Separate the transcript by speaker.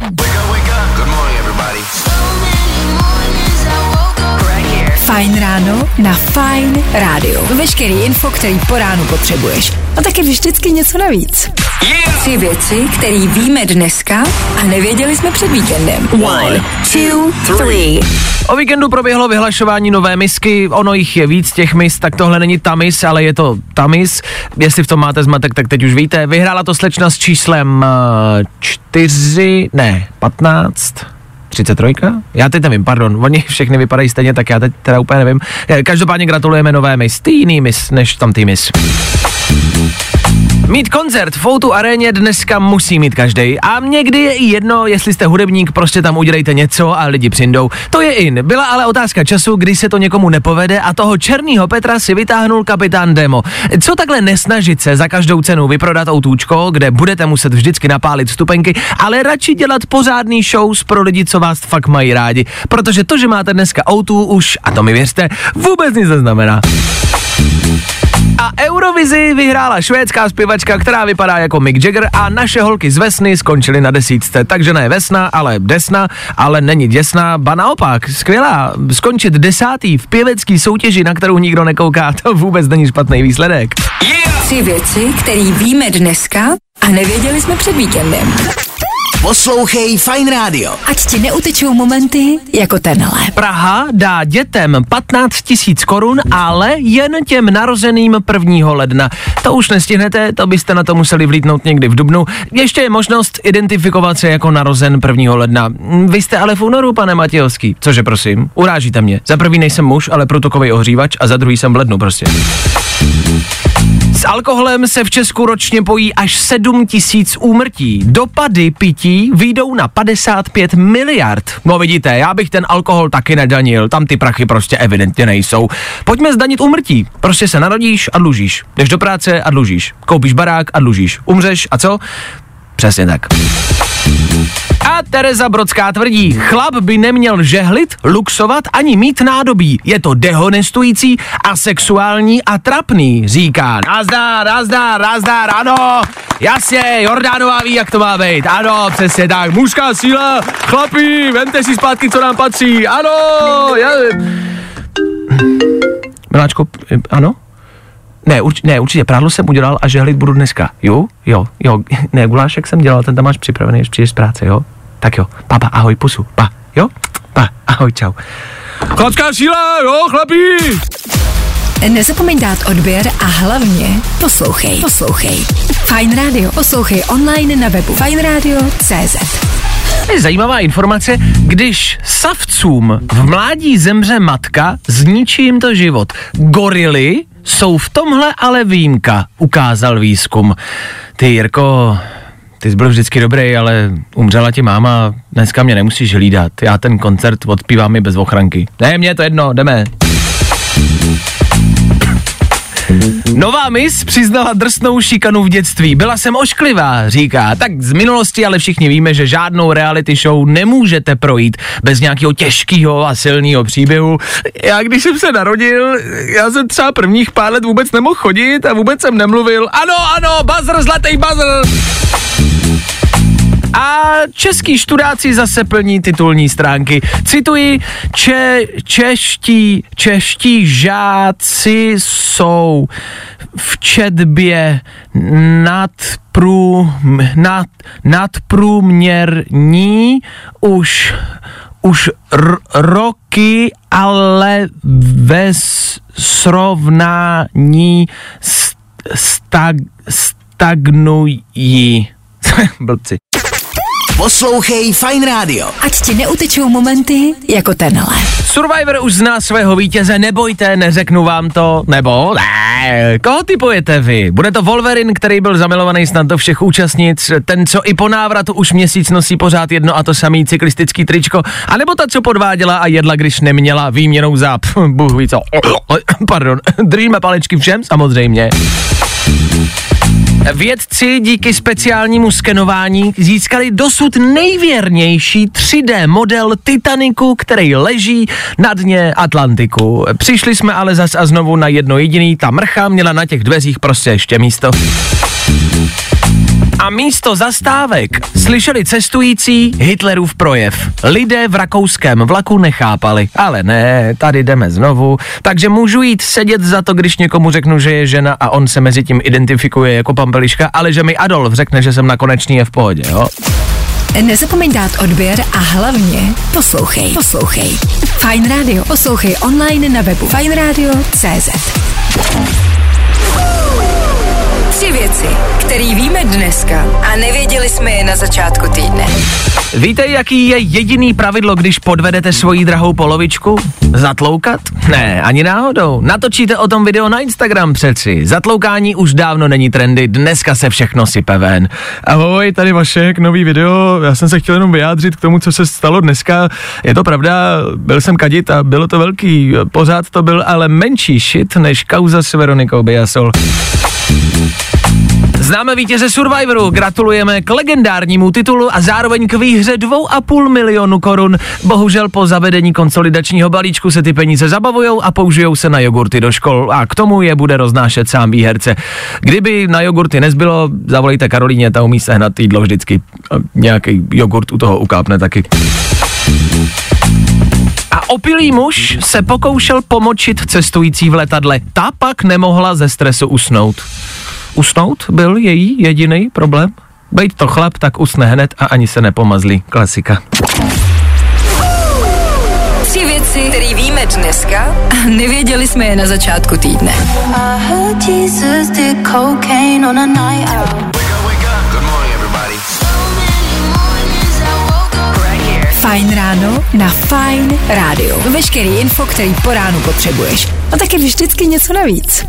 Speaker 1: Wiggle, wiggle. Fajn ráno na Fajn rádiu. Veškerý info, který po ránu potřebuješ. A taky vždycky něco navíc. Yeah! Tři věci, které víme dneska a nevěděli jsme před víkendem. One, two, three.
Speaker 2: O víkendu proběhlo vyhlašování nové misky, ono jich je víc těch mis, tak tohle není Tamis, ale je to Tamis. Jestli v tom máte zmatek, tak teď už víte. Vyhrála to slečna s číslem uh, čtyři, ne, patnáct. 33? Já teď nevím, pardon, oni všechny vypadají stejně, tak já teď teda úplně nevím. Eh, Každopádně gratulujeme nové mis, stejný mis, než tam ty mis. Mít koncert v Foutu aréně dneska musí mít každý. A někdy je i jedno, jestli jste hudebník, prostě tam udělejte něco a lidi přijdou. To je in. Byla ale otázka času, kdy se to někomu nepovede a toho černýho Petra si vytáhnul kapitán Demo. Co takhle nesnažit se za každou cenu vyprodat autůčko, kde budete muset vždycky napálit stupenky, ale radši dělat pořádný shows pro lidi, co vás fakt mají rádi. Protože to, že máte dneska autů už, a to mi věřte, vůbec nic neznamená. A Eurovizi vyhrála švédská zpěvačka, která vypadá jako Mick Jagger a naše holky z Vesny skončily na desítce. Takže ne Vesna, ale Desna, ale není děsná, ba naopak, skvělá. Skončit desátý v pěvecký soutěži, na kterou nikdo nekouká, to vůbec není špatný výsledek.
Speaker 1: Yeah! Tři věci, které víme dneska a nevěděli jsme před víkendem.
Speaker 3: Poslouchej Fine Radio.
Speaker 1: Ať ti neutečou momenty jako tenhle.
Speaker 2: Praha dá dětem 15 tisíc korun, ale jen těm narozeným 1. ledna. To už nestihnete, to byste na to museli vlítnout někdy v dubnu. Ještě je možnost identifikovat se jako narozen 1. ledna. Vy jste ale v únoru, pane Matějovský. Cože prosím, urážíte mě. Za prvý nejsem muž, ale protokový ohřívač a za druhý jsem v lednu prostě. S alkoholem se v Česku ročně pojí až 7 tisíc úmrtí. Dopady pití výjdou na 55 miliard. No vidíte, já bych ten alkohol taky nedanil, tam ty prachy prostě evidentně nejsou. Pojďme zdanit úmrtí. Prostě se narodíš a dlužíš. Jdeš do práce a dlužíš. Koupíš barák a dlužíš. Umřeš a co? Přesně tak. A Tereza Brodská tvrdí, chlap by neměl žehlit, luxovat ani mít nádobí. Je to dehonestující a sexuální a trapný, říká. Nazdar, nazdar, nazdar, ano, jasně, Jordánová ví, jak to má být. Ano, přesně tak, mužská síla, chlapi, vemte si zpátky, co nám patří. Ano, já... Miláčko, ano? Ne, urč, ne, určitě, prádlo jsem udělal a žehlit budu dneska. Jo? Jo, jo, ne, gulášek jsem dělal, ten tam máš připravený, až přijdeš z práce, jo? Tak jo, papa, ahoj, pusu, pa, jo? Pa, ahoj, čau. Chlapská síla, jo, chlapí!
Speaker 1: Nezapomeň dát odběr a hlavně poslouchej. Poslouchej. Fine Radio. Poslouchej online na webu fineradio.cz.
Speaker 2: Je zajímavá informace, když savcům v mládí zemře matka, zničí jim to život. Gorily jsou v tomhle ale výjimka, ukázal výzkum. Ty, Jirko, ty jsi byl vždycky dobrý, ale umřela ti máma, dneska mě nemusíš hlídat. Já ten koncert odpívám i bez ochranky. Ne, mě je to jedno, jdeme. Nová mis přiznala drsnou šikanu v dětství. Byla jsem ošklivá, říká. Tak z minulosti ale všichni víme, že žádnou reality show nemůžete projít bez nějakého těžkého a silného příběhu. Já když jsem se narodil, já jsem třeba prvních pár let vůbec nemohl chodit a vůbec jsem nemluvil. Ano, ano, buzzer, zlatý buzzer! Český študáci zase plní titulní stránky. Cituji, če, čeští, čeští žáci jsou v četbě nad prů, nad, nadprůměrní už, už r, roky, ale ve srovnání stag, stagnují. Blbci.
Speaker 3: Poslouchej Fine Radio.
Speaker 1: Ať ti neutečou momenty jako tenhle.
Speaker 2: Survivor už zná svého vítěze, nebojte, neřeknu vám to, nebo ne, koho typujete vy? Bude to Wolverine, který byl zamilovaný snad do všech účastnic, ten, co i po návratu už měsíc nosí pořád jedno a to samý cyklistický tričko, anebo ta, co podváděla a jedla, když neměla výměnou za, bůh ví co, pardon, držíme palečky všem, samozřejmě. Vědci díky speciálnímu skenování získali dosud nejvěrnější 3D model Titaniku, který leží na dně Atlantiku. Přišli jsme ale zas a znovu na jedno jediný, ta mrcha měla na těch dveřích prostě ještě místo. A místo zastávek slyšeli cestující Hitlerův projev. Lidé v rakouském vlaku nechápali. Ale ne, tady jdeme znovu. Takže můžu jít sedět za to, když někomu řeknu, že je žena a on se mezi tím identifikuje jako pampeliška, ale že mi Adolf řekne, že jsem na konečný je v pohodě, jo?
Speaker 1: Nezapomeň dát odběr a hlavně poslouchej. Poslouchej. Fine Radio. Poslouchej online na webu fineradio.cz věci, které víme dneska a nevěděli jsme je na začátku týdne.
Speaker 2: Víte, jaký je jediný pravidlo, když podvedete svoji drahou polovičku? Zatloukat? Ne, ani náhodou. Natočíte o tom video na Instagram přeci. Zatloukání už dávno není trendy, dneska se všechno sype ven. Ahoj, tady Vašek, nový video. Já jsem se chtěl jenom vyjádřit k tomu, co se stalo dneska. Je to pravda, byl jsem kadit a bylo to velký. Pořád to byl ale menší shit než kauza s Veronikou Biasol. Známe vítěze Survivoru, gratulujeme k legendárnímu titulu a zároveň k výhře 2,5 milionu korun. Bohužel po zavedení konsolidačního balíčku se ty peníze zabavujou a použijou se na jogurty do škol a k tomu je bude roznášet sám výherce. Kdyby na jogurty nezbylo, zavolejte Karolíně, ta umí sehnat jídlo vždycky. Nějaký jogurt u toho ukápne taky. A opilý muž se pokoušel pomočit cestující v letadle. Ta pak nemohla ze stresu usnout. Usnout byl její jediný problém? Bejt to chlap, tak usne hned a ani se nepomazlí. Klasika.
Speaker 1: Tři věci, které víme dneska a nevěděli jsme je na začátku týdne. Fajn ráno na Fajn rádiu. Veškerý info, který po ránu potřebuješ. A taky vždycky něco navíc.